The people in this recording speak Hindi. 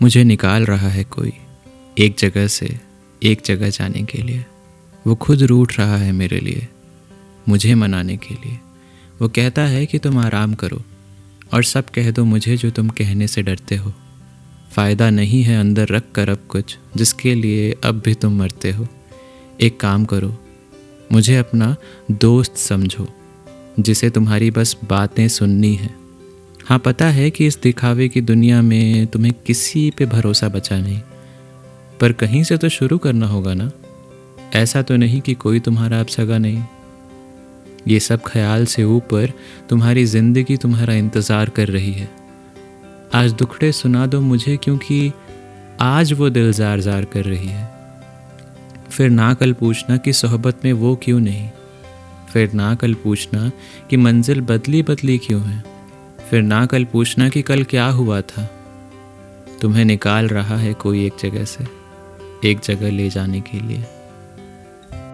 मुझे निकाल रहा है कोई एक जगह से एक जगह जाने के लिए। वो खुद रूठ रहा है मेरे लिए, मुझे मनाने के लिए। वो कहता है कि तुम आराम करो और सब कह दो मुझे जो तुम कहने से डरते हो। फ़ायदा नहीं है अंदर रख कर अब कुछ, जिसके लिए अब भी तुम मरते हो। एक काम करो, मुझे अपना दोस्त समझो, जिसे तुम्हारी बस बातें सुननी है। हाँ पता है कि इस दिखावे की दुनिया में तुम्हें किसी पे भरोसा बचा नहीं। पर कहीं से तो शुरू करना होगा ना? ऐसा तो नहीं कि कोई तुम्हारा अब सगा नहीं। ये सब ख्याल से ऊपर तुम्हारी ज़िंदगी तुम्हारा इंतज़ार कर रही है। आज दुखड़े सुना दो मुझे, क्योंकि आज वो दिल जार जार कर रही है। फिर ना कल पूछना कि सोहबत में वो क्यों नहीं। फिर ना कल पूछना कि मंजिल बदली बदली क्यों है। फिर ना कल पूछना कि कल क्या हुआ था। तुम्हें निकाल रहा है कोई एक जगह से, एक जगह ले जाने के लिए।